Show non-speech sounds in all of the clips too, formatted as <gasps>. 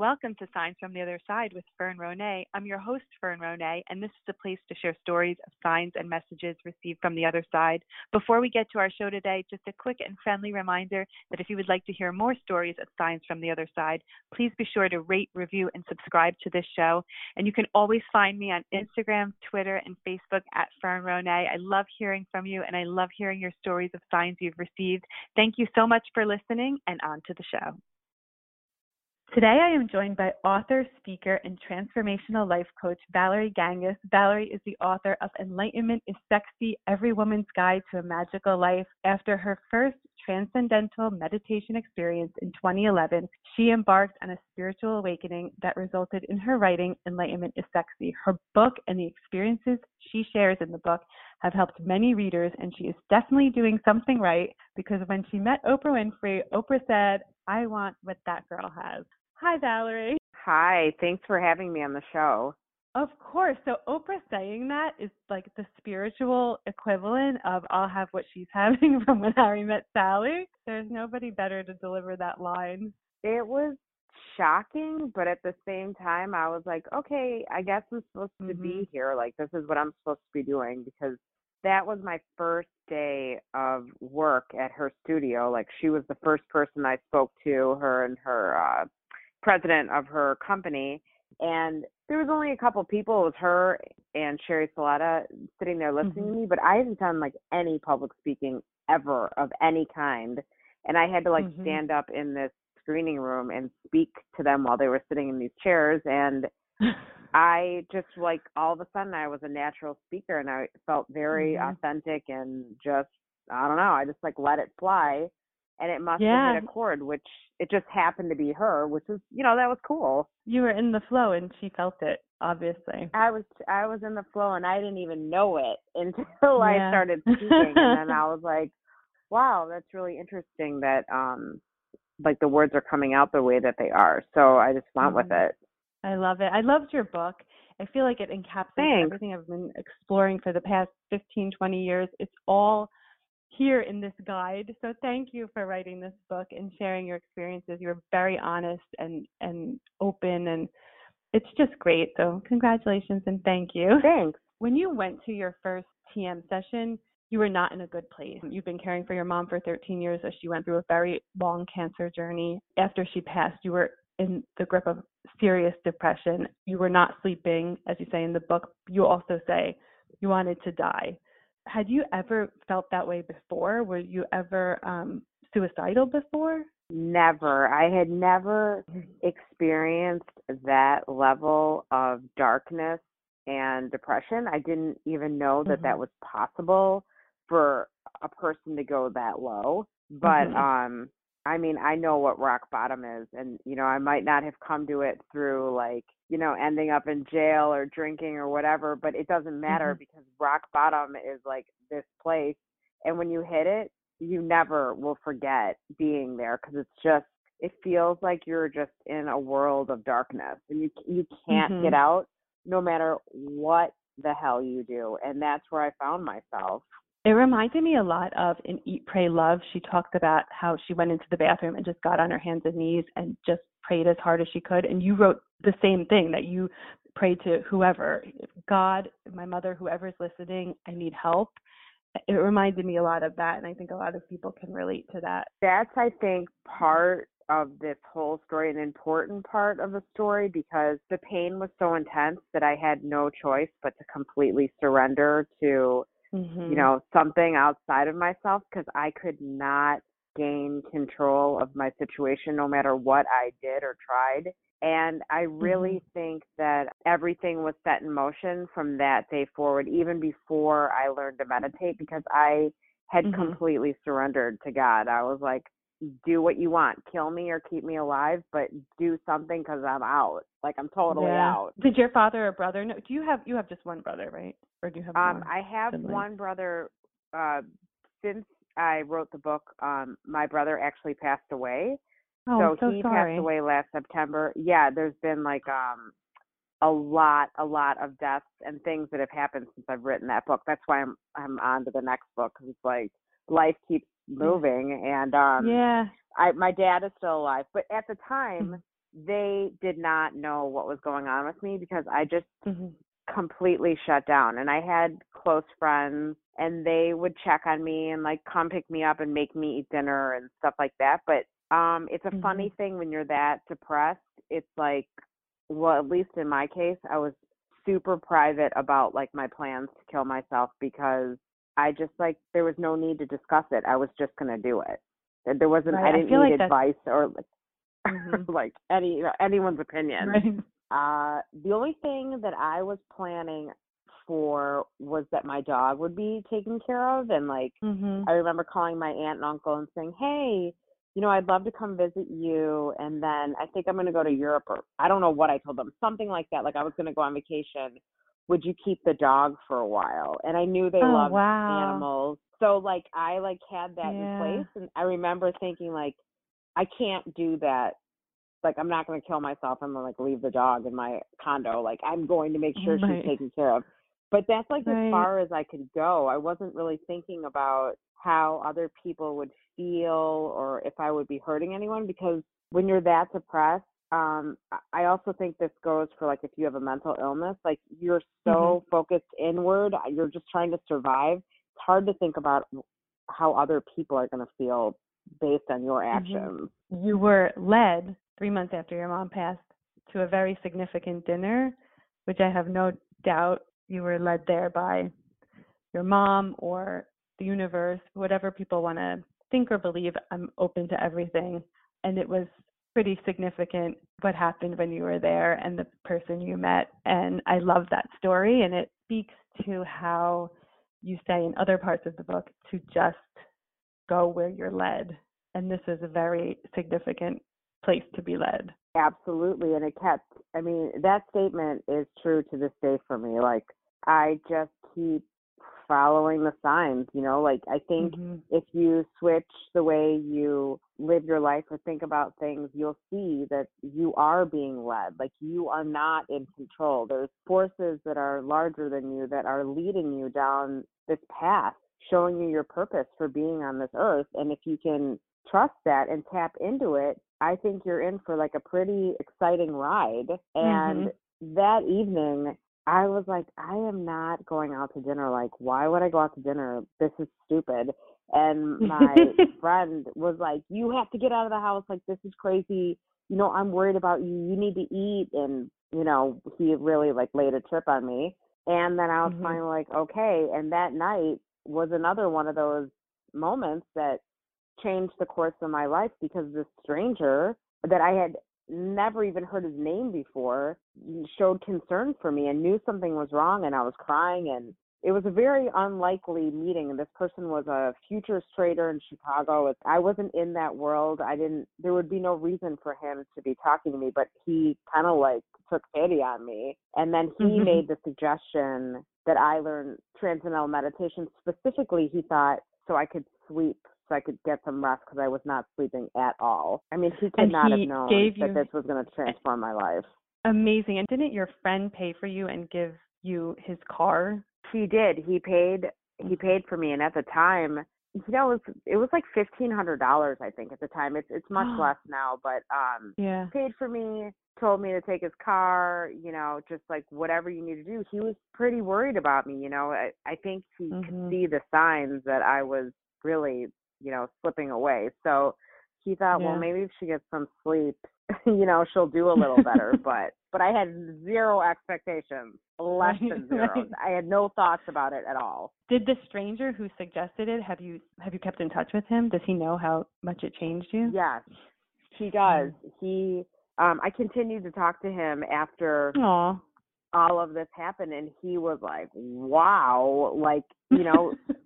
Welcome to Signs from the Other Side with Fern Ronay. I'm your host, Fern Ronay, and this is a place to share stories of signs and messages received from the other side. Before we get to our show today, just a quick and friendly reminder that if you would like to hear more stories of signs from the other side, please be sure to rate, review, and subscribe to this show. And you can always find me on Instagram, Twitter, and Facebook at Fern Ronay. I love hearing from you, and I love hearing your stories of signs you've received. Thank you so much for listening, and on to the show. Today, I am joined by author, speaker, and transformational life coach Valerie Gangas. Valerie is the author of Enlightenment is Sexy Every Woman's Guide to a Magical Life. After her first transcendental meditation experience in 2011, she embarked on a spiritual awakening that resulted in her writing Enlightenment is Sexy. Her book and the experiences she shares in the book have helped many readers, and she is definitely doing something right because when she met Oprah Winfrey, Oprah said, I want what that girl has. Hi, Valerie. <laughs> Hi, thanks for having me on the show. Of course. So Oprah saying that is like the spiritual equivalent of I'll have what she's <laughs> having from when Harry met Sally. There's nobody better to deliver that line. It was shocking, but at the same time I was like, okay, I guess I'm supposed to mm-hmm. be here. Like this is what I'm supposed to be doing because that was my first day of work at her studio. Like she was the first person I spoke to, her and her uh president of her company and there was only a couple people it was her and Sheri Salata sitting there listening mm-hmm. to me but i hadn't done like any public speaking ever of any kind and i had to like mm-hmm. stand up in this screening room and speak to them while they were sitting in these chairs and <laughs> i just like all of a sudden i was a natural speaker and i felt very mm-hmm. authentic and just i don't know i just like let it fly and it must yeah. have hit a chord, which it just happened to be her, which was you know that was cool. You were in the flow, and she felt it. Obviously, I was I was in the flow, and I didn't even know it <laughs> until yeah. I started <laughs> speaking, and then I was like, "Wow, that's really interesting." That um, like the words are coming out the way that they are. So I just went mm-hmm. with it. I love it. I loved your book. I feel like it encapsulates Thanks. everything I've been exploring for the past 15, 20 years. It's all here in this guide. So thank you for writing this book and sharing your experiences. You're very honest and and open and it's just great. So congratulations and thank you. Thanks. When you went to your first TM session, you were not in a good place. You've been caring for your mom for 13 years as she went through a very long cancer journey. After she passed, you were in the grip of serious depression. You were not sleeping, as you say in the book. You also say you wanted to die had you ever felt that way before? Were you ever um, suicidal before? Never. I had never mm. experienced that level of darkness and depression. I didn't even know that mm-hmm. that was possible for a person to go that low. But mm-hmm. um I mean, I know what rock bottom is and you know, I might not have come to it through like you know, ending up in jail or drinking or whatever, but it doesn't matter mm-hmm. because rock bottom is like this place. And when you hit it, you never will forget being there because it's just, it feels like you're just in a world of darkness and you you can't mm-hmm. get out no matter what the hell you do. And that's where I found myself. It reminded me a lot of in Eat, Pray, Love. She talked about how she went into the bathroom and just got on her hands and knees and just prayed as hard as she could. And you wrote the same thing that you prayed to whoever, God, my mother, whoever's listening, I need help. It reminded me a lot of that. And I think a lot of people can relate to that. That's, I think, part of this whole story, an important part of the story, because the pain was so intense that I had no choice but to completely surrender to mm-hmm. you know, something outside of myself because I could not gain control of my situation no matter what I did or tried. And I really mm-hmm. think that everything was set in motion from that day forward, even before I learned to meditate, because I had mm-hmm. completely surrendered to God. I was like, do what you want, kill me or keep me alive, but do something because I'm out. Like I'm totally yeah. out. Did your father or brother know? Do you have you have just one brother, right? Or do you have? Um, I have sibling? one brother. Uh, since I wrote the book, um, my brother actually passed away. Oh, so, so he sorry. passed away last September. Yeah, there's been like um a lot, a lot of deaths and things that have happened since I've written that book. That's why I'm I'm on to the next book because it's like life keeps moving and um yeah I my dad is still alive, but at the time. Mm-hmm. they did not know what was going on with me because I just hmm completely shut down and I had close friends and they would check on me and like come pick me up and make me eat dinner and stuff like that but um it's a Mhm. funny thing when you're that depressed it's like well at least in my case I was super private about like my plans to kill myself because I just like there was no need to discuss it I was just going to do it There- wasn't Right, I I didn't feel need like that's- advice or like, Mhm. <laughs> like any anyone's opinion Right. uh, the only thing that I was planning for was that my dog would be taken care of, and like Mhm. I remember calling my aunt and uncle and saying, "Hey, you know, I'd love to come visit you, and then I think I'm going to go to Europe, or I don't know what I told them, something like that. Like I was going to go on vacation. Would you keep the dog for a while?" And I knew they Oh, loved wow. animals, so like I like had that Yeah. in place, and I remember thinking like, I can't do that like I'm not going to kill myself. I'm going to like leave the dog in my condo. Like I'm going to make sure Right. she's taken care of. But that's like Right. as far as I could go. I wasn't really thinking about how other people would feel or if I would be hurting anyone because when you're that depressed, um I- I also think this goes for like if you have a mental illness, like you're so mm-hmm. focused inward, uh, you're just trying to survive. It's hard to think about how other people are going to feel based on your mm-hmm. actions. You were led three months after your mom passed to a very significant dinner, which I have no doubt you were led there by your mom or the universe, whatever people want to think or believe. I'm open to everything. And it was pretty significant what happened when you were there and the person you met. And I love that story. And it speaks to how you say in other parts of the book to just go where you're led. And this is a very significant place to be led. Absolutely. And it kept, I mean, that statement is true to this day for me. Like, I just keep following the signs, you know, like, I think Mhm. if you switch the way you live your life or think about things, you'll see that you are being led. Like, you are not in control. There's forces that are larger than you that are leading you down this path, showing you your purpose for being on this earth. And if you can trust that and tap into it, I think you're in for like a pretty exciting ride. And that evening, I was like, I am not going out to dinner. Like, why would I go out to dinner? This is stupid. And my <laughs> friend was like, You have to get out of the house. Like, this is crazy. You know, I'm worried about you. You need to eat. And, you know, he really like laid a trip on me. And then I was Mhm. finally like, Okay. And that night was another one of those moments that changed the course of my life because this stranger that I had never even heard his name before showed concern for me and knew something was wrong and I was crying and it was a very unlikely meeting and this person was a futures trader in Chicago. I wasn't in that world. I didn't there would be no reason for him to be talking to me, but he kind of like took pity on me and then he Mhm. made the suggestion that I learn transcendental meditation specifically he thought so I could sleep so I could get some rest because I was not sleeping at all. I mean, he could And not he have known gave that you- this was going to transform my life. Amazing. And didn't your friend pay for you and give you his car? He did. He paid. He paid for me, and at the time, you know, it was it was like fifteen hundred dollars. I think at the time. It's it's much <gasps> less now, but um, Yeah. paid for me. Told me to take his car. You know, just like whatever you need to do. He was pretty worried about me. You know, I I think he Mhm. could see the signs that I was really you know slipping away. So he thought, Yeah. well, maybe if she gets some sleep, <laughs> you know, she'll do a little better. <laughs> but but I had zero expectations, less than zero. I had no thoughts about it at all. Did the stranger who suggested it have you have you kept in touch with him? Does he know how much it changed you? Yes, he does. He, um, I continued to talk to him after Aw. all of this happened, and he was like, "Wow!" Like you know, <laughs>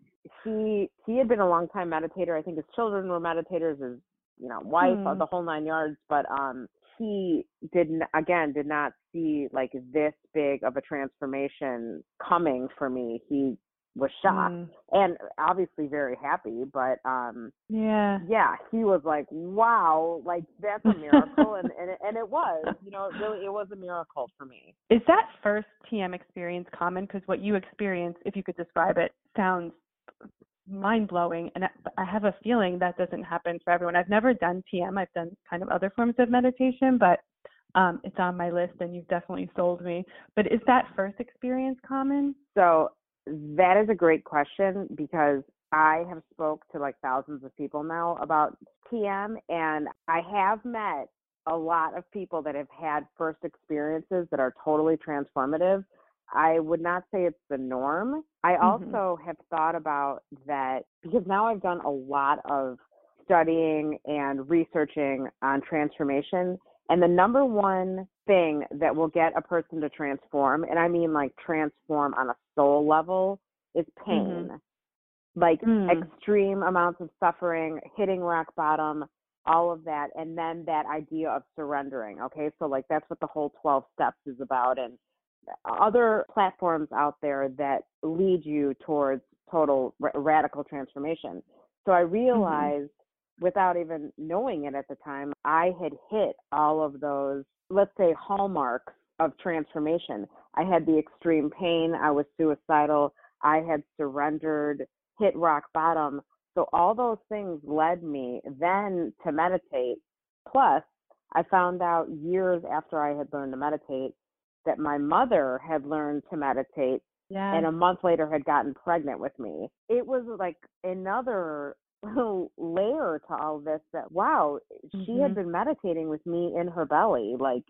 he he had been a long time meditator. I think his children were meditators, his you know wife, Hmm. the whole nine yards. But um, he didn't again did not see like this big of a transformation coming for me. He was shocked Mm. and obviously very happy, but um Yeah. yeah, he was like, "Wow, like that's a <laughs> miracle," and and it, and it was, you know, it really it was a miracle for me. Is that first TM experience common? Because what you experienced, if you could describe it, sounds mind blowing. And I have a feeling that doesn't happen for everyone. I've never done TM. I've done kind of other forms of meditation, but um, it's on my list, and you've definitely sold me. But is that first experience common? So that is a great question because I have spoke to like thousands of people now about TM, and I have met a lot of people that have had first experiences that are totally transformative. I would not say it's the norm. I mm-hmm. also have thought about that because now I've done a lot of studying and researching on transformation. And the number one thing that will get a person to transform, and I mean like transform on a soul level, is pain. Mm-hmm. Like mm. extreme amounts of suffering, hitting rock bottom, all of that. And then that idea of surrendering. Okay. So, like, that's what the whole 12 steps is about. And other platforms out there that lead you towards total r- radical transformation. So I mm-hmm. realized mm-hmm. without even knowing it at the time, I had hit all of those, let's say, hallmarks of transformation. I had the extreme pain, I was suicidal, I had surrendered, hit rock bottom. So all those things led me then to meditate. Plus, I found out years after I had learned to meditate that my mother had learned to meditate and a month later had gotten pregnant with me. It was like another <laughs> layer to all this that wow, mm-hmm. she had mm-hmm. been meditating with me in her belly like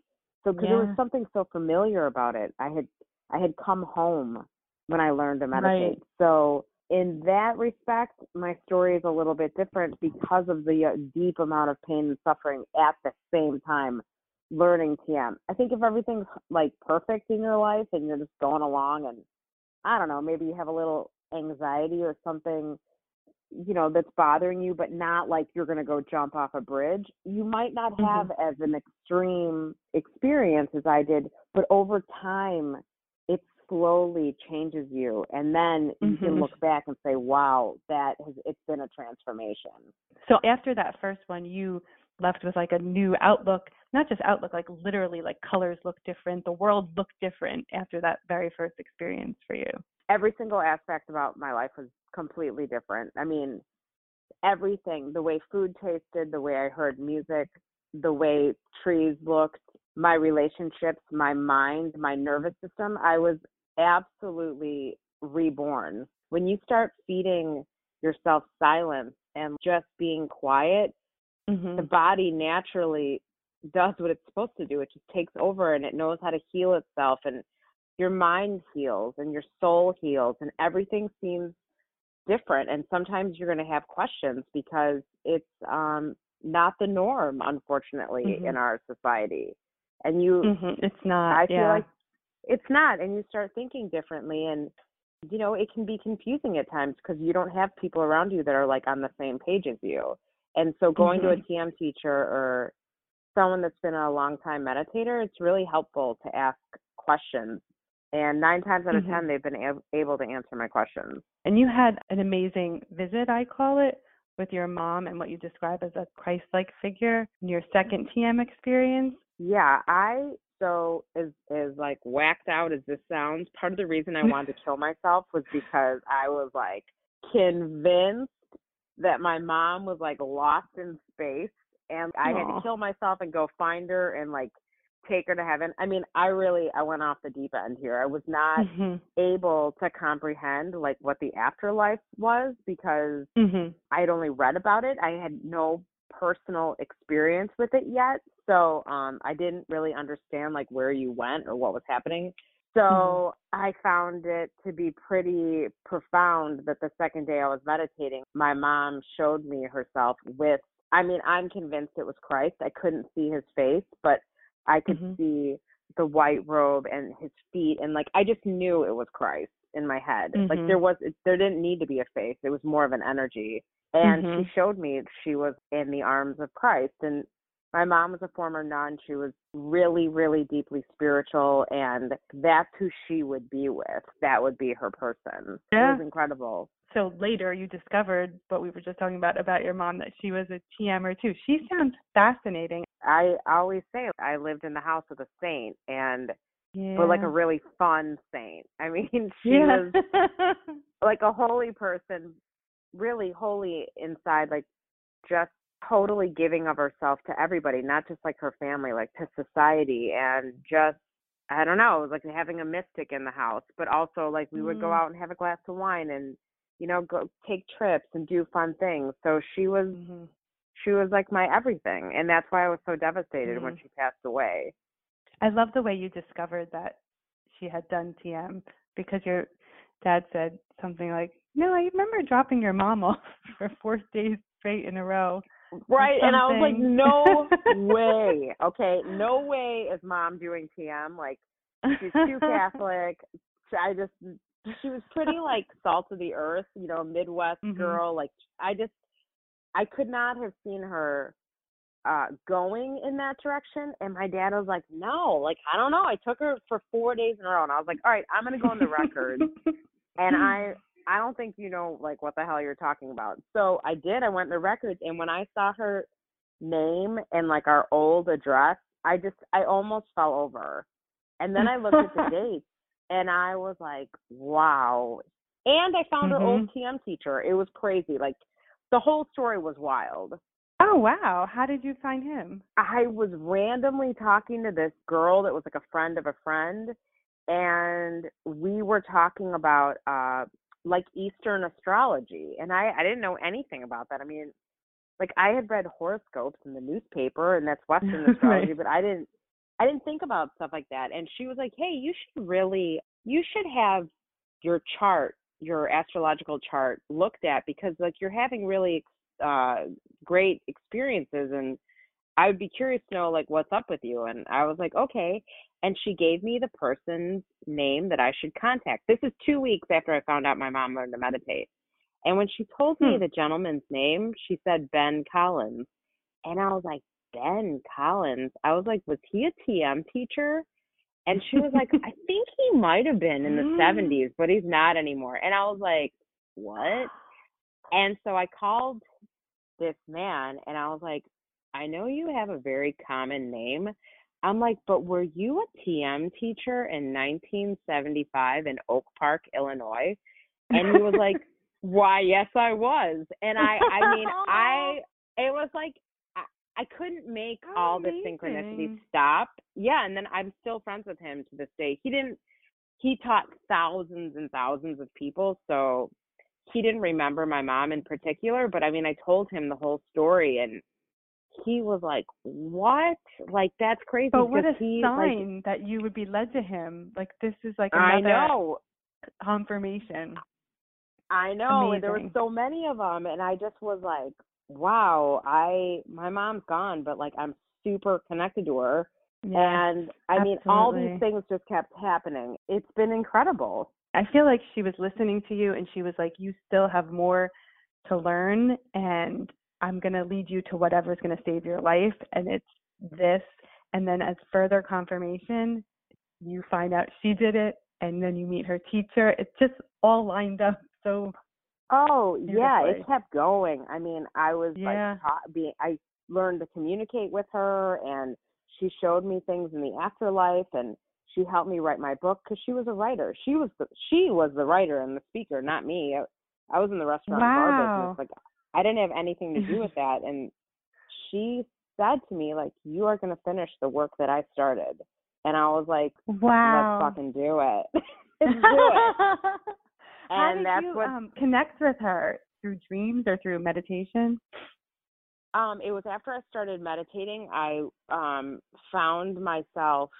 so because yeah. there was something so familiar about it. I had I had come home when I learned to meditate. Right. So in that respect, my story is a little bit different because of the uh, deep amount of pain and suffering at the same time learning TM. I think if everything's like perfect in your life and you're just going along and I don't know, maybe you have a little anxiety or something you know that's bothering you but not like you're going to go jump off a bridge you might not mm-hmm. have mm-hmm. as an extreme experience as I did but over time it slowly changes you and then you mm-hmm. can look back and say wow that has it's been a transformation so after that first one you left with like a new outlook not just outlook like literally like colors look different the world looked different after that very first experience for you. Every single aspect about my life was completely different. I mean everything the way food tasted the way i heard music the way trees looked my relationships my mind my nervous system i was absolutely reborn. When you start feeding yourself silence and just being quiet mm-hmm. the body naturally does what it's supposed to do. It just takes over and it knows how to heal itself and your mind heals and your soul heals and everything seems different and sometimes you're going to have questions because it's um not the norm unfortunately mm-hmm. in our society and you mm-hmm. it's not i feel yeah. like it's not and you start thinking differently and you know it can be confusing at times because you don't have people around you that are like on the same page as you and so going mm-hmm. to a tm teacher or someone that's been a long time meditator, it's really helpful to ask questions. And nine times out of mm-hmm. 10, they've been able to answer my questions. And you had an amazing visit, I call it, with your mom and what you describe as a Christ like figure in your second TM experience. Yeah, I so as as like whacked out as this sounds, part of the reason I wanted to <laughs> kill myself was because I was like convinced that my mom was like lost in space and I Aww. had to kill myself and go find her and like take her to heaven. I mean, I really I went off the deep end here. I was not mm-hmm. able to comprehend like what the afterlife was because mm-hmm. I had only read about it. I had no personal experience with it yet. So, um I didn't really understand like where you went or what was happening. So mm-hmm. I found it to be pretty profound that the second day I was meditating, my mom showed me herself with I mean, I'm convinced it was Christ. I couldn't see his face, but I could mm-hmm. see the white robe and his feet and like I just knew it was Christ in my head. Mm-hmm. Like there was there didn't need to be a face. It was more of an energy. And mm-hmm. she showed me she was in the arms of Christ and my mom was a former nun. She was really, really deeply spiritual, and that's who she would be with. That would be her person. Yeah. It was incredible so later you discovered what we were just talking about about your mom that she was a TMer too. She sounds fascinating. I always say I lived in the house of a saint and yeah. but like a really fun saint. <laughs> I mean, she yeah. was <laughs> like a holy person really holy inside, like just totally giving of herself to everybody, not just like her family, like to society and just I don't know, it was like having a mystic in the house, but also like we mm would go Mm. out and have a glass of wine and you know go take trips and do fun things. So she was hmm she was like my everything, and that's why I was so devastated when Mhm. she passed away. I love the way you discovered that she had done TM because your dad said something like, "No, I remember dropping your mom <laughs> off for four days straight in a row." Right, and I was like, no <laughs> way. Okay, no way is mom doing TM. Like she's too Catholic. I just she was pretty like salt of the earth, you know, Midwest Mhm. girl. Like I just I could not have seen her uh going in that direction and my dad was like, No, like I don't know. I took her for four days in a row and I was like, All right, I'm gonna go on the record and I I don't think you know like what the hell you're talking about. So I did. I went in the records and when I saw her name and like our old address, I just I almost fell over. And then I looked at the <laughs> dates and I was like, wow. And I found her old TM teacher. It was crazy. Like the whole story was wild. Oh wow! How did you find him? I was randomly talking to this girl that was like a friend of a friend and we were talking about uh like Eastern astrology and I I didn't know anything about that. I mean, like I had read horoscopes in the newspaper and that's <laughs> Western Right. astrology, but I didn't I didn't think about stuff like that. And she was like, "Hey, you should really you should have your chart, your astrological chart looked at because like you're having really uh great experiences and I would be curious to know like what's up with you. And I was like, okay. And she gave me the person's name that I should contact. This is two weeks after I found out my mom learned to meditate. And when she told me Hmm. the gentleman's name, she said Ben Collins. And I was like, Ben Collins. I was like, was he a TM teacher? And she was like, I <laughs> think he might have been in the Mm. 70s, but he's not anymore. And I was like, what? And so I called this man and I was like, I know you have a very common name. I'm like, but were you a TM teacher in 1975 in Oak Park, Illinois? And he was like, <laughs> why, yes, I was. And I, I mean, <laughs> I, it was like, I, I couldn't make oh, all the synchronicity stop. Yeah. And then I'm still friends with him to this day. He didn't, he taught thousands and thousands of people. So he didn't remember my mom in particular, but I mean, I told him the whole story and he was like, "What? Like that's crazy." But what a he, like, sign that you would be led to him. Like this is like I another know, confirmation. I know. And there were so many of them, and I just was like, "Wow!" I my mom's gone, but like I'm super connected to her, Yeah. and I mean, all these things just kept happening. It's been incredible. I feel like she was listening to you and she was like, You still have more to learn and I'm gonna lead you to whatever's gonna save your life and it's this and then as further confirmation you find out she did it and then you meet her teacher. It's just all lined up <laughs> so Oh yeah, it kept going. I mean, I was Yeah. like taught, being I learned to communicate with her, and she showed me things in the afterlife, and she helped me write my book because she was a writer. She was the she was the writer and the speaker, not me. I, I was in the restaurant and bar Wow. business. Like I didn't have anything to do with <laughs> that, and she said to me like, "You are going to finish the work that I started," and I was like, Wow. "Let's fucking do it." <laughs> <laughs> Let's do it. How And did that's you what- um, connect with her? Through dreams or through meditation? um it was after i started meditating i um found myself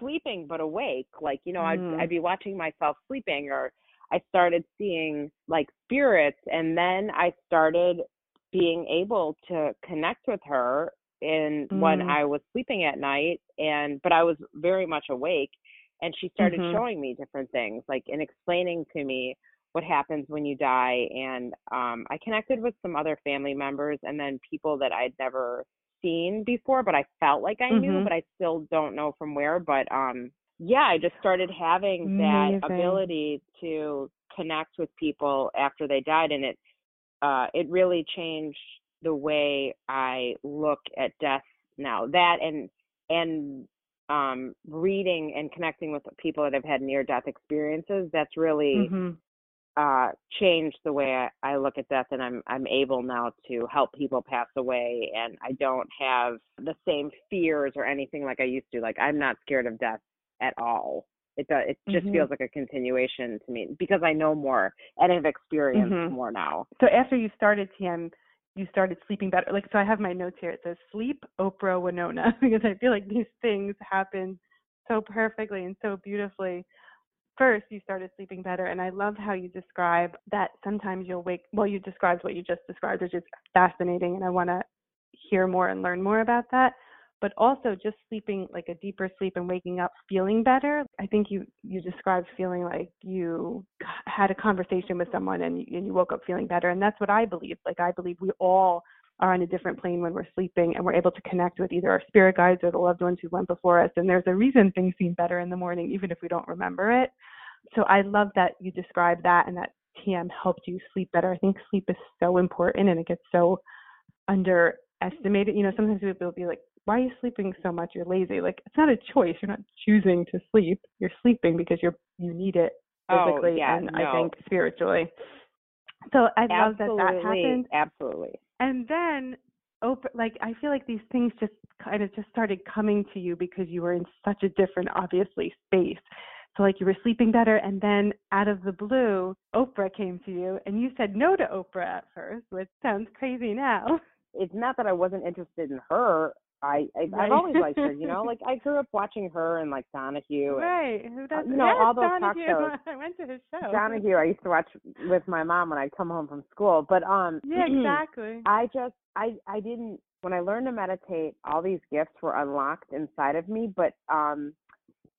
sleeping but awake like you know Mm. i'd i'd be watching myself sleeping or i started seeing like spirits and then i started being able to connect with her in when Mm. i was sleeping at night and but i was very much awake and she started Mhm. showing me different things like and explaining to me what happens when you die and um I connected with some other family members and then people that I'd never seen before but I felt like I knew Mhm. but I still don't know from where but um yeah I just started having that Amazing. ability to connect with people after they died and it uh it really changed the way I look at death now that and and um reading and connecting with people that have had near death experiences that's really Mhm. uh changed the way I, I look at death and I'm I'm able now to help people pass away and I don't have the same fears or anything like I used to. Like I'm not scared of death at all. It does it just Mhm. feels like a continuation to me because I know more and I've experienced Mhm. more now. So after you started TM, you started sleeping better. Like so, I have my notes here. It says sleep, Oprah, Wynonna, <laughs> because I feel like these things happen so perfectly and so beautifully. First, you started sleeping better, and I love how you describe that. Sometimes you'll wake. Well, you described what you just described, which is fascinating, and I want to hear more and learn more about that. But also, just sleeping like a deeper sleep and waking up feeling better. I think you you described feeling like you had a conversation with someone and you, and you woke up feeling better, and that's what I believe. Like I believe we all are on a different plane when we're sleeping and we're able to connect with either our spirit guides or the loved ones who went before us and there's a reason things seem better in the morning even if we don't remember it so i love that you described that and that tm helped you sleep better i think sleep is so important and it gets so underestimated you know sometimes people will be like why are you sleeping so much you're lazy like it's not a choice you're not choosing to sleep you're sleeping because you're you need it Oh, physically yeah, and no. i think spiritually so i love that that Absolutely, happens absolutely. and then Oprah, like I feel like these things just kind of just started coming to you because you were in such a different, obviously, space. So like you were sleeping better, and then out of the blue, Oprah came to you, and you said no to Oprah at first, which sounds crazy now. It's not that I wasn't interested in her. I, I Right. I've always liked her, you know. Like <laughs> I grew up watching her and like Donahue and right? Who does? you know, yes, all those talk Donahue. shows. <laughs> I went to his show. Donahue. I used to watch with my mom when I'd come home from school. But um, Yeah, exactly. <clears throat> I just I I didn't when I learned to meditate, all these gifts were unlocked inside of me, but um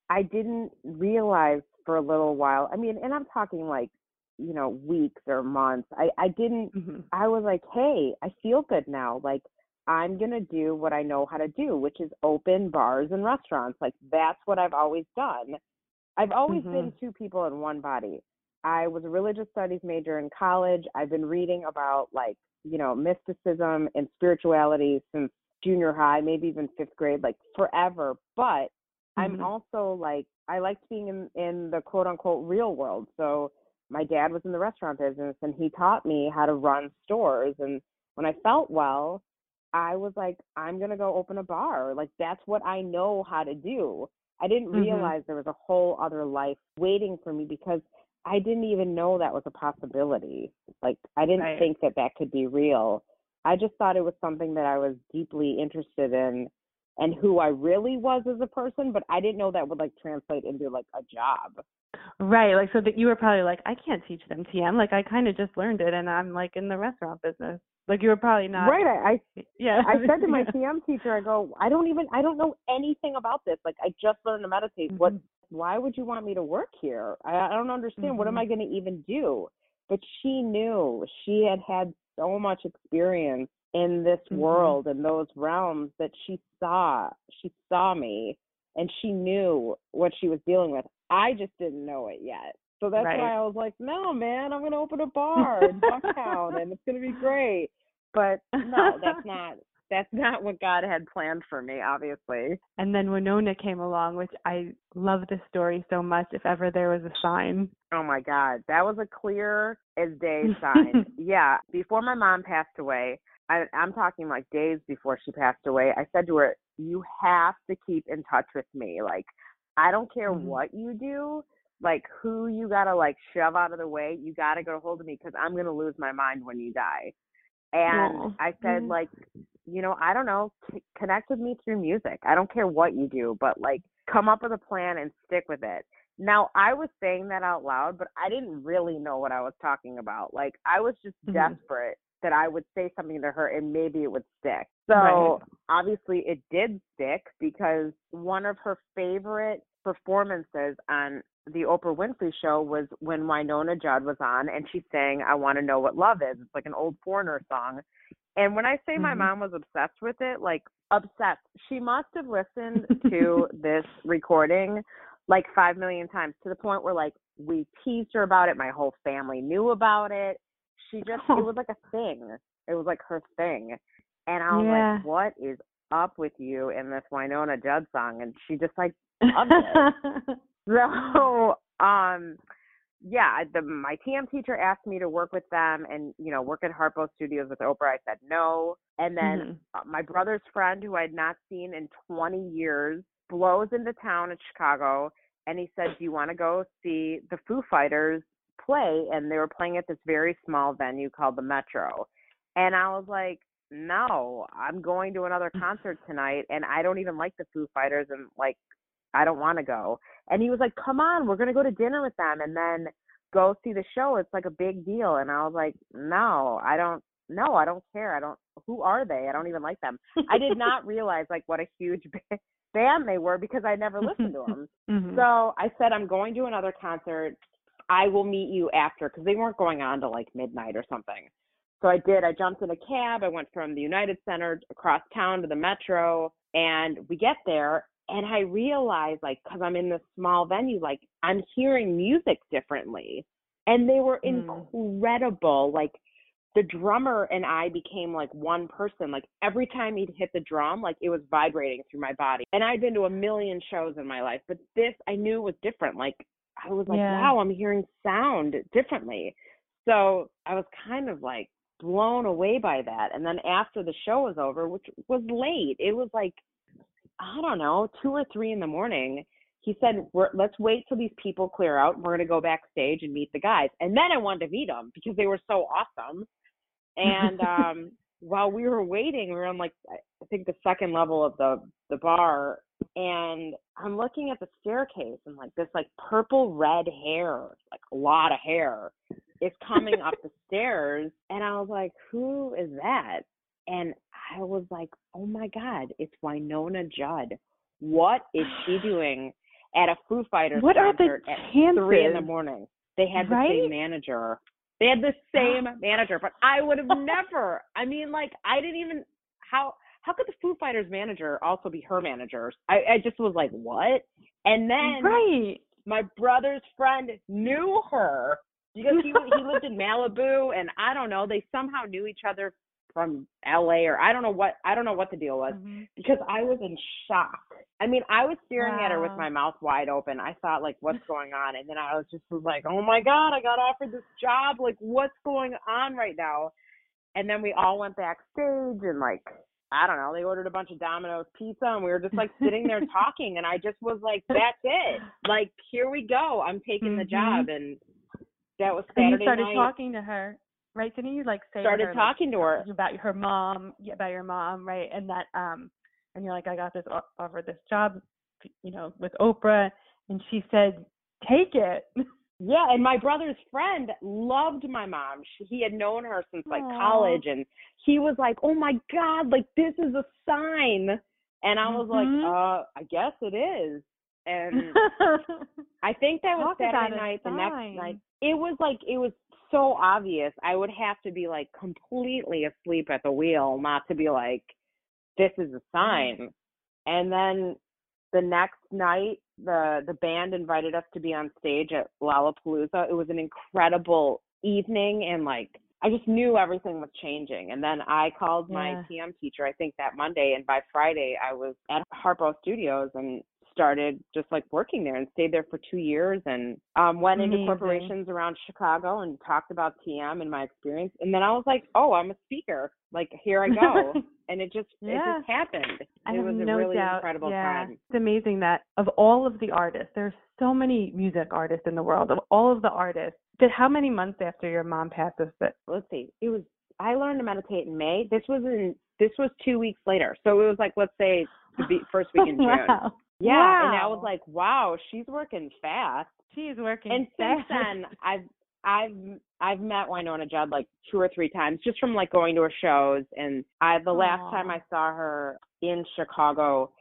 I didn't realize for a little while. I mean, and I'm talking like, you know, weeks or months. I I didn't Mhm. I was like, "Hey, I feel good now. Like I'm going to do what I know how to do, which is open bars and restaurants. Like that's what I've always done. I've always been two people in one body. I was a religious studies major in college. I've been reading about like, you know, mysticism and spirituality since junior high, maybe even 5th grade, like forever. But I'm Mhm. also like I liked being in in the quote unquote real world. So my dad was in the restaurant business and he taught me how to run stores and when I felt well, I was like I'm going to go open a bar. Like that's what I know how to do. I didn't Mhm. realize there was a whole other life waiting for me because I didn't even know that was a possibility. Like I didn't Right. think that that could be real. I just thought it was something that I was deeply interested in and who I really was as a person, but I didn't know that would like translate into like a job. Right, like so that you were probably like, I can't teach them TM. Like I kind of just learned it, and I'm like in the restaurant business. Like you were probably not. right. I, I Yeah. I said to my. <laughs> TM teacher, I go, I don't even I don't know anything about this. Like I just learned to meditate. What Mhm. why would you want me to work here? I, I don't understand. What am Mhm. I going to even do? But she knew she had had so much experience in this Mhm. world and those realms that she saw. She saw me and she knew what she was dealing with. I just didn't know it yet. So that's Right. why I was like, no, man, I'm going to open a bar in Bucktown and it's going to be great. But no, that's <laughs> not that's not what God had planned for me, obviously. And then Wynonna came along, which I love this story so much. If ever there was a sign. Oh my God, that was a clear as day sign. <laughs> yeah, before my mom passed away, I, I'm talking like days before she passed away. I said to her, "You have to keep in touch with me. Like, I don't care Mhm. what you do." Like who you gotta like shove out of the way, you gotta get a hold of me because I'm gonna lose my mind when you die. And Aw. I said Mhm. like, you know, I don't know, c- connect with me through music. I don't care what you do, but like come up with a plan and stick with it. Now, I was saying that out loud, but I didn't really know what I was talking about. Like I was just Mhm. desperate that I would say something to her and maybe it would stick. So, Right. obviously it did stick because one of her favorite performances on the Oprah Winfrey show was when Wynonna Judd was on and she sang I Want to Know What Love Is. It's like an old foreigner song. And when I say my Mhm. mom was obsessed with it, like obsessed, she must have listened to <laughs> this recording like 5 million times to the point where like we teased her about it, my whole family knew about it. She just it <laughs> was like a thing. It was like her thing. And I was Yeah. like, "What is up with you in this Wynonna Judd song?" And she just like <laughs> loved it. So, um, yeah, the my TM teacher asked me to work with them and you know work at Harpo Studios with Oprah. I said no, and then Mhm. my brother's friend who I had not seen in 20 years blows into town in Chicago and he said, "Do you want to go see the Foo Fighters play?" And they were playing at this very small venue called the Metro. And I was like, "No, I'm going to another concert tonight and I don't even like the Foo Fighters and like I don't want to go." And he was like, "Come on, we're going to go to dinner with them and then go see the show. It's like a big deal." And I was like, "No, I don't no, I don't care. I don't who are they? I don't even like them." I did not <laughs> realize like what a huge ba- <laughs> band they were because I never listened to <laughs> them. Mhm. So I said, I'm going to another concert. I will meet you after because they weren't going on to like midnight or something. So I did. I jumped in a cab. I went from the United Center across town to the Metro, and we get there. And I realized, like, because I'm in this small venue, like, I'm hearing music differently. And they were Mm. incredible. Like, the drummer and I became like one person. Like every time he'd hit the drum, like it was vibrating through my body. And I'd been to a million shows in my life, but this I knew was different. Like I was like, Yeah. wow, I'm hearing sound differently. So I was kind of like blown away by that. And then after the show was over, which was late, it was like I don't know, two or three in the morning. He said, We're, "Let's wait till these people clear out. and We're gonna go backstage and meet the guys." And then I wanted to meet them because they were so awesome. And <laughs> um while we were waiting, we were on like I I think the second level of the the bar, and I'm looking at the staircase, and like this like purple red hair, like a lot of hair, is coming up the <laughs> stairs, and I was like, "Who is that?" And I was like, "Oh my God, it's Wynonna Judd. What is she doing <sighs> at a Foo Fighters What concert at three in the morning?" They had the Right? same manager. They had the <gasps> same manager, but I would have never. I mean, like, I didn't even how how could the Foo Fighters manager also be her manager? I I just was like, what? And then right. my brother's friend knew her because he he lived in Malibu, and I don't know. They somehow knew each other from L.A. or I don't know what I don't know what the deal was Mhm. because I was in shock. I mean, I was staring at her with my mouth wide open. I thought like, what's <laughs> going on? And then I was just was like, oh my god, I got offered this job. Like, what's going on right now? And then we all went backstage and like, I don't know, they ordered a bunch of Domino's pizza and we were just like <laughs> sitting there talking. And I just was like, that's it. Like, here we go. I'm taking the Mhm. job. And that was And you started night. talking to her, right? Didn't you like say to started her, like, talking to her. about her mom, yeah, about your mom, right? And that, um, and you're like, I got this o- offered this job, you know, with Oprah, and she said, take it. <laughs> Yeah, and my brother's friend loved my mom. She, he had known her since like Aw. college, and he was like, "Oh my God, like this is a sign." And I was Mhm. like, "Uh, I guess it is." <laughs> And I think that was Talk Saturday night. The next night, it was like it was so obvious. I would have to be like completely asleep at the wheel not to be like, "This is a sign." And then the next night, the the band invited us to be on stage at Lollapalooza. It was an incredible evening, and like I just knew everything was changing. And then I called my Yeah. TM teacher, I think that Monday, and by Friday I was at Harpo Studios and started just like working there and stayed there for two years and um went into corporations around Chicago and talked about TM and my experience. And then I was like, oh, I'm a speaker. Like here I go. <laughs> and it just it just happened. I it was a really doubt. incredible yeah. time. It's amazing that of all of the artists, there's so many music artists in the world. Of all of the artists, that how many months after your mom passes that? let's see, it was I learned to meditate in May. This was in this was two weeks later. So it was like let's say the first week in <laughs> June. wow. Yeah. And I was like, wow, she's working fast. She's working. And since then I've I've I've met Wynonna Judd like two or three times just from like going to her shows and I the last time I saw her in Chicago,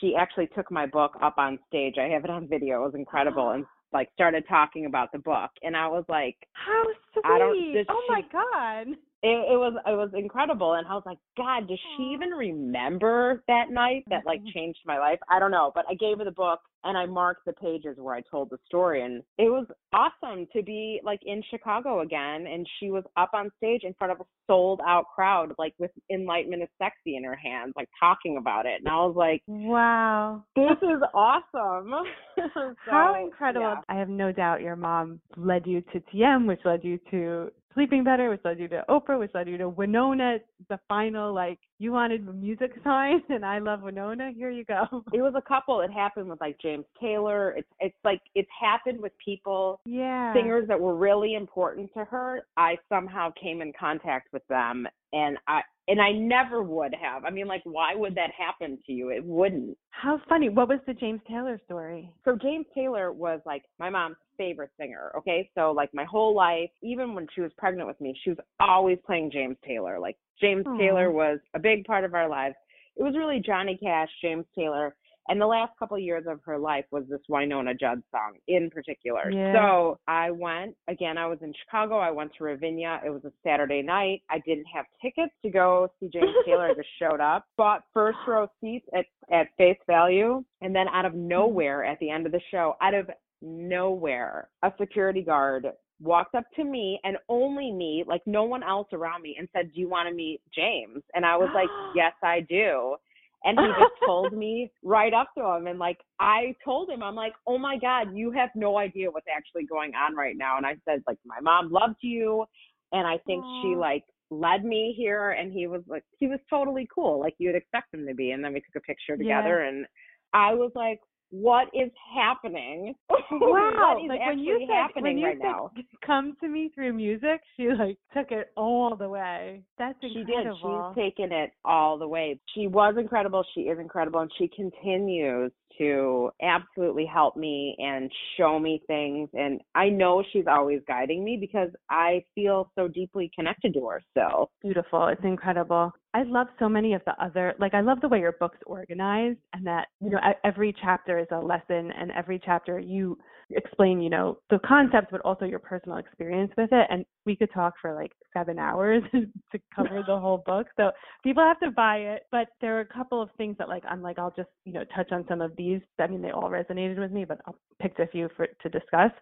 she actually took my book up on stage. I have it on video. It was incredible and <gasps> like started talking about the book and I was like How sweet! I don't- oh my she- god. It, it was it was incredible and i was like god does she even remember that night that like Mm-hmm. changed my life i don't know but i gave her the book and i marked the pages where i told the story and it was awesome to be like in chicago again and she was up on stage in front of a sold out crowd like with enlightenment is sexy in her hands like talking about it and i was like Wow. this is awesome <laughs> How So, incredible. yeah. I have no doubt your mom led you to TM, which led you to Sleeping Better, which led you to Oprah, which led you to Wynonna, the final, like, you wanted music <laughs> sign, and I love Wynonna. Here you go. <laughs> it was a couple it happened with like james taylor it's it's like it's happened with people Yeah. singers that were really important to her i somehow came in contact with them and i and i never would have i mean like why would that happen to you it wouldn't How funny. What was the James Taylor story? so james taylor was like my mom's favorite singer okay so like my whole life even when she was pregnant with me she was always playing james taylor like james Aw. taylor was a big part of our lives it was really johnny cash james taylor and the last couple of years of her life was this Wynonna Judd song in particular. Yeah. So I went again. I was in Chicago. I went to Ravinia. It was a Saturday night. I didn't have tickets to go see James <laughs> Taylor. I just showed up, bought first row seats at at face value, and then out of hmm. nowhere at the end of the show, out of nowhere, a security guard walked up to me and only me, like no one else around me, and said, "Do you want to meet James?" And I was like, <gasps> "Yes, I do." And he just <laughs> told me right up to him. And like, I told him, I'm like, oh my God, you have no idea what's actually going on right now. And I said, like, my mom loved you. And I think she like led me here. And he was like, he was totally cool, like you'd expect him to be. And then we took a picture Yeah. together. And I was like, what is happening? <laughs> Wow. what is like when you said, happening when you right said, now? come to me through music, she like took it all the way. That's incredible. She did. She's taken it all the way. She was incredible. She is incredible. And she continues to absolutely help me and show me things. And I know she's always guiding me because I feel so deeply connected to her So beautiful. It's incredible. I love so many of the other, like, I love the way your book's organized and that, you know, every chapter is a lesson and every chapter you explain, you know, the concepts, but also your personal experience with it. And we could talk for like seven hours <laughs> to cover the whole book. So people have to buy it. But there are a couple of things that, like, I'm like, I'll just, you know, touch on some of these. I mean, they all resonated with me, but I'll pick a few for to discuss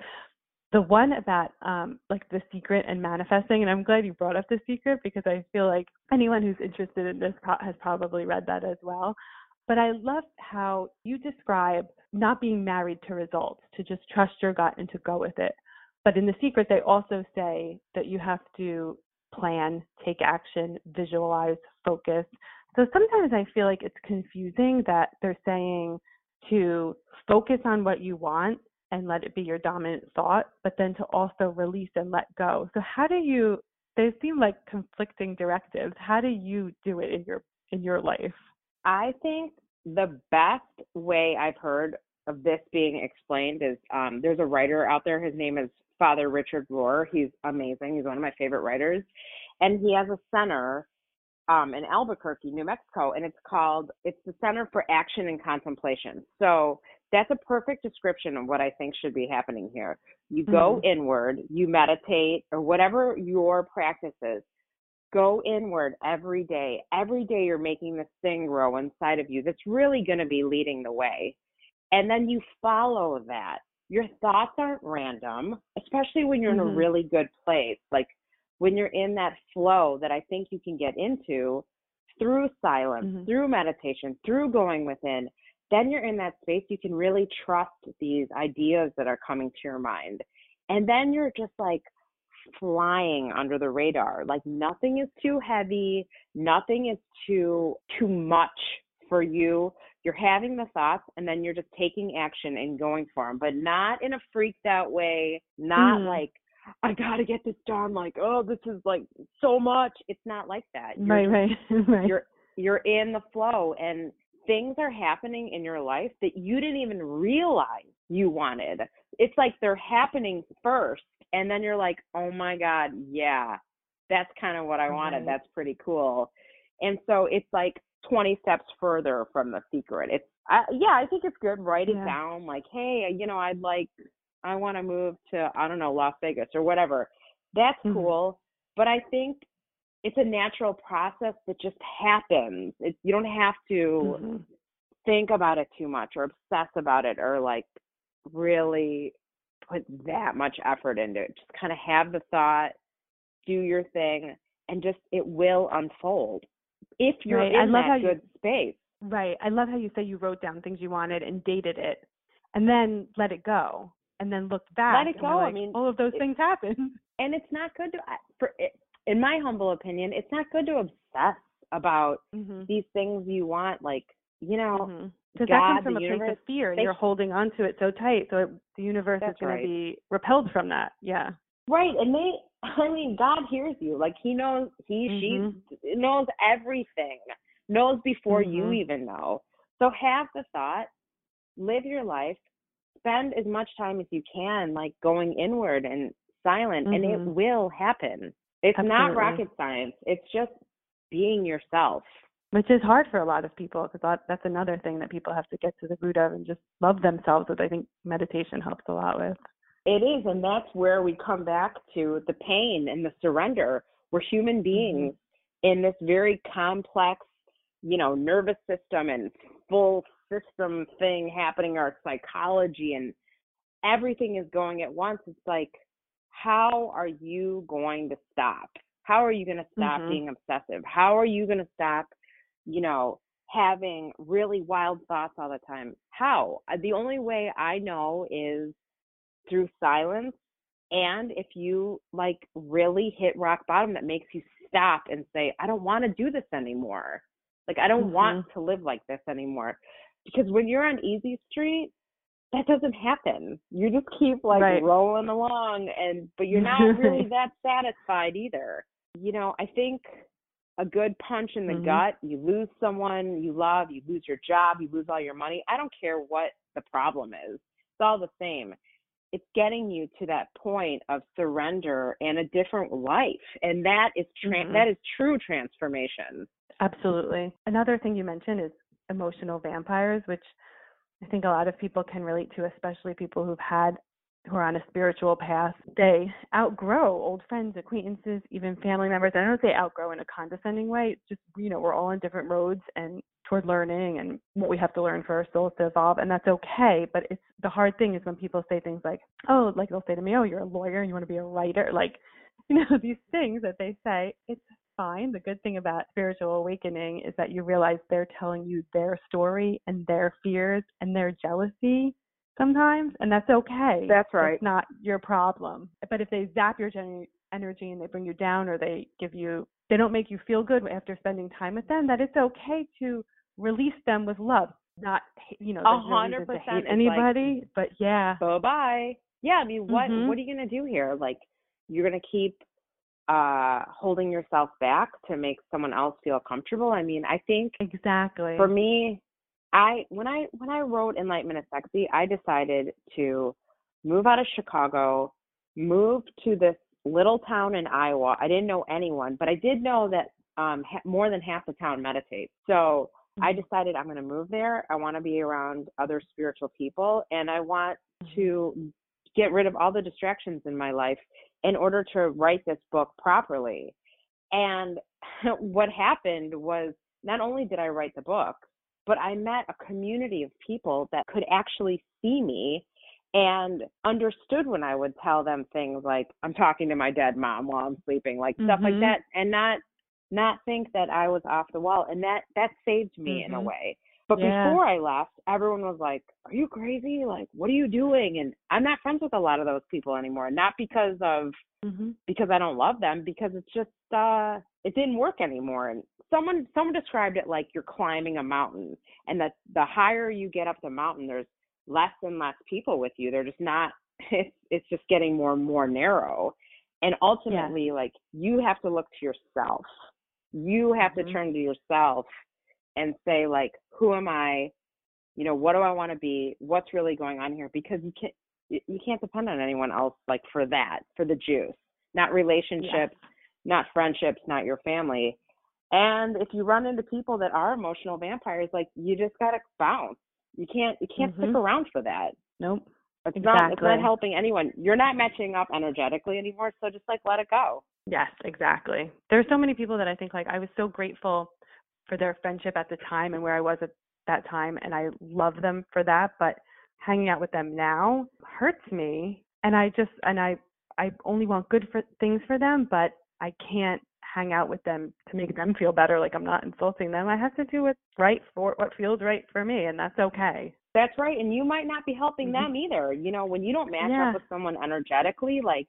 the one about um like the secret and manifesting and i'm glad you brought up the secret because i feel like anyone who's interested in this has probably read that as well but i love how you describe not being married to results to just trust your gut and to go with it but in the secret they also say that you have to plan take action visualize focus so sometimes i feel like it's confusing that they're saying to focus on what you want and let it be your dominant thought, but then to also release and let go. So how do you they seem like conflicting directives. How do you do it in your in your life? I think the best way I've heard of this being explained is um, there's a writer out there. His name is Father Richard Rohr. He's amazing. He's one of my favorite writers. And he has a center um, in Albuquerque, New Mexico, and it's called, it's the Center for Action and Contemplation. So that's a perfect description of what I think should be happening here. You go inward, you meditate, or whatever your practice is, go inward every day. Every day you're making this thing grow inside of you that's really going to be leading the way. And then you follow that. Your thoughts aren't random, especially when you're in Mhm. a really good place. Like when you're in that flow that I think you can get into through silence, Mhm. through meditation, through going within, then you're in that space you can really trust these ideas that are coming to your mind. And then you're just like flying under the radar. Like nothing is too heavy, nothing is too too much for you. You're having the thoughts and then you're just taking action and going for them, but not in a freaked out way, not Mhm. like I got to get this done like, oh, this is like so much. It's not like that. You're Right, right, <laughs> right. you're you're in the flow and things are happening in your life that you didn't even realize you wanted. It's like they're happening first and then you're like, "Oh my god, yeah. That's kind of what I wanted. That's pretty cool." And so it's like 20 steps further from the secret. It's I, yeah, I think it's good write it Yeah. down like, "Hey, you know, I'd like I want to move to I don't know, Las Vegas or whatever." That's Mhm. cool, but I think it's a natural process that just happens. It, you don't have to Mm-hmm. think about it too much or obsess about it or like really put that much effort into it. Just kind of have the thought, do your thing, and just it will unfold if you're Right. I in that you- good space. Right. I love how you say you wrote down things you wanted and dated it, and then let it go, and then looked back. Let it go. I mean, all of those it- things happen. <laughs> And it's not good to, for in my humble opinion, it's not good to obsess about Mm-hmm. these things you want. Like you know, Because that comes from a place of fear, and they- you're holding on to it so tight, so it, the universe is going right. to be repelled from that. Yeah. Right, and they <laughs> I mean, God hears you. Like he knows he Mhm. she knows everything. Knows before you Mhm. even know. So have the thought, live your life, spend as much time as you can like going inward and silent and it Mhm. will happen. It's not rocket science. It's just being yourself. Which is hard for a lot of people because that, that's another thing that people have to get to the root of and just love themselves, which I think meditation helps a lot with. It is, and that's where we come back to the pain and the surrender. We're human beings in this very complex, you know, nervous system and full system thing happening, our psychology and everything is going at once. It's like, how are you going to stop? How are you going to stop Mhm. being obsessive? How are you going to stop, you know, having really wild thoughts all the time? How? Uh, The only way I know is through silence and if you like really hit rock bottom that makes you stop and say i don't want to do this anymore like i don't want to live like this anymore because when you're on easy street that doesn't happen you just keep like Right. rolling along and but you're not really <laughs> that satisfied either you know i think a good punch in the Mhm. gut you lose someone you love you lose your job you lose all your money i don't care what the problem is it's all the same it's getting you to that point of surrender and a different life and that is tra- Mhm. that is true transformation Absolutely. Another thing you mentioned is emotional vampires, which I think a lot of people can relate to, especially people who've had who are on a spiritual path. They outgrow old friends, acquaintances, even family members. I don't say outgrow in a condescending way. It's just you know we're all on different roads and toward learning and what we have to learn for our souls to evolve, and that's okay. But it's the hard thing is when people say things like, "Oh, like they'll say to me, oh, you're a lawyer, and you want to be a writer," <laughs> like you know <laughs> these things that they say. It's fine. The good thing about spiritual awakening is that you realize they're telling you their story and their fears and their jealousy sometimes, and that's okay. That's right. It's not your problem. But if they zap your gen- energy and they bring you down or they give you, they don't make you feel good after spending time with them, that it's okay to release them with love. Not, you know, A there's no hundred percent. hate It's like- anybody, but yeah. bye bye yeah i mean what Mhm. what are you going to do here like you're going to keep uh holding yourself back to make someone else feel comfortable i mean i think Exactly. for me i when i when i wrote enlightenment is sexy i decided to move out of chicago move to this little town in iowa i didn't know anyone but i did know that um ha- more than half the town meditates so i Mhm. decided i'm going to move there i want to be around other spiritual people and i want to get rid of all the distractions in my life in order to write this book properly. And <laughs> what happened was not only did I write the book, but I met a community of people that could actually see me and understood when I would tell them things like I'm talking to my dead mom while I'm sleeping, like stuff like Mhm. that and not not think that I was off the wall and that that saved me in a Mhm. way. But Yeah. before I left, everyone was like, "Are you crazy? Like, what are you doing?" And I'm not friends with a lot of those people anymore. Not because of Mhm. because I don't love them, because it's just uh it didn't work anymore. And someone someone described it like you're climbing a mountain, and that the higher you get up the mountain, there's less and less people with you. They're just not. <laughs> It's it's just getting more and more narrow. And ultimately, like you have to look to yourself. You have Mhm. to turn to yourself and say like, who am I? You know, what do I want to be? What's really going on here? Because you can't you can't depend on anyone else like for that, for the juice. Not relationships, not friendships, not your family. And if you run into people that are emotional vampires, like you just gotta bounce. You can't you can't stick Mhm. around for that. Nope. It's not it's not helping anyone. You're not matching up energetically anymore, so just like let it go. Yes, exactly. There are so many people that I think like I was so grateful for their friendship at the time and where I was at that time and I love them for that, but hanging out with them now hurts me and I just and I I only want good for things for them, but I can't hang out with them to make them feel better like I'm not insulting them. I have to do what's right for what feels right for me and that's okay. That's right. And you might not be helping Mhm. them either. You know, when you don't match Yeah. up with someone energetically, like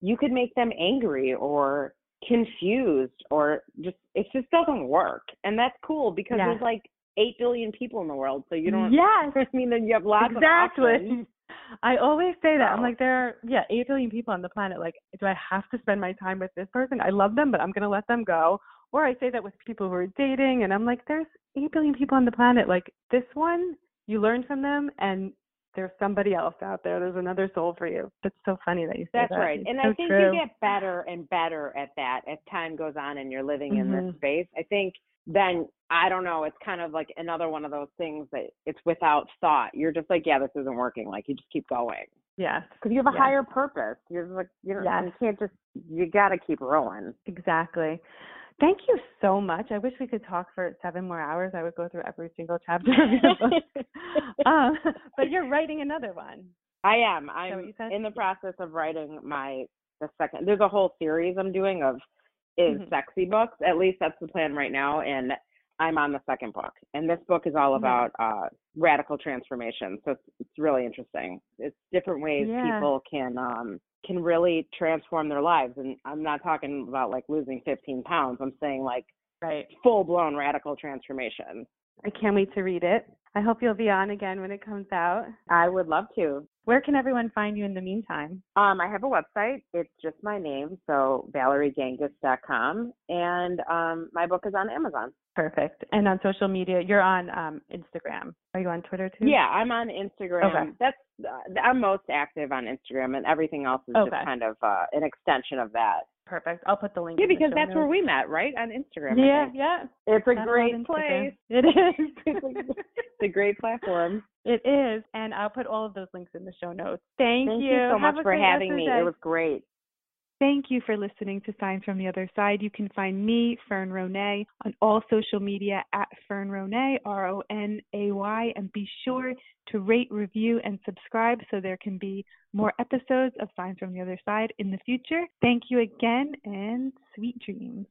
you could make them angry or confused or just it just doesn't work. And that's cool because Yes. there's like eight billion people in the world. So you don't Yes. <laughs> I mean then you have lots of exactly. options. I always say that. I'm like, there are yeah, eight billion people on the planet. Like, do I have to spend my time with this person? I love them, but I'm gonna let them go. Or I say that with people who are dating, and I'm like, there's eight billion people on the planet. Like this one, you learn from them, and there's somebody else out there. There's another soul for you. That's so funny that you say that. That's that. right. It's And so I think true. you get better and better at that as time goes on and you're living in this Mhm. space. I think then I don't know, it's kind of like another one of those things that it's without thought. You're just like, yeah, this isn't working. Like you just keep going. Yeah, Because you have a Yes. higher purpose. You're just like you know Yes. you can't just you gotta keep rolling. Exactly. Thank you so much. I wish we could talk for seven more hours. I would go through every single chapter of your book. <laughs> um, <laughs> but you're writing another one. I am. I'm what in the process of writing my the second there's a whole series I'm doing of is Mhm. sexy books. At least that's the plan right now and I'm on the second book. And this book is all Mhm. about uh radical transformation. So it's, it's really interesting. It's different ways Yeah. people can um can really transform their lives and I'm not talking about like losing 15 pounds. I'm saying like Right. full blown radical transformation. I can't wait to read it. I hope you'll be on again when it comes out. I would love to. Where can everyone find you in the meantime? Um, I have a website. It's just my name, so valeriegangas.com, and um, my book is on Amazon. Perfect. And on social media, you're on um, Instagram. Are you on Twitter too? Yeah, I'm on Instagram. Okay. That's uh, I'm most active on Instagram, and everything else is Okay. just kind of uh, an extension of that. Perfect. I'll put the link. Yeah, because that's where we met, right? On Instagram. Yeah, yeah. It's a That's great place. It is. <laughs> <laughs> it's a great platform. It is, and I'll put all of those links in the show notes. Thank, Thank you so Have much for having me. day. It was great. Thank you for listening to Signs from the Other Side. You can find me, Fern Ronay, on all social media at Fern Ronay, R O N A Y, and be sure to rate, review, and subscribe so there can be more episodes of Signs from the Other Side in the future. Thank you again, and sweet dreams.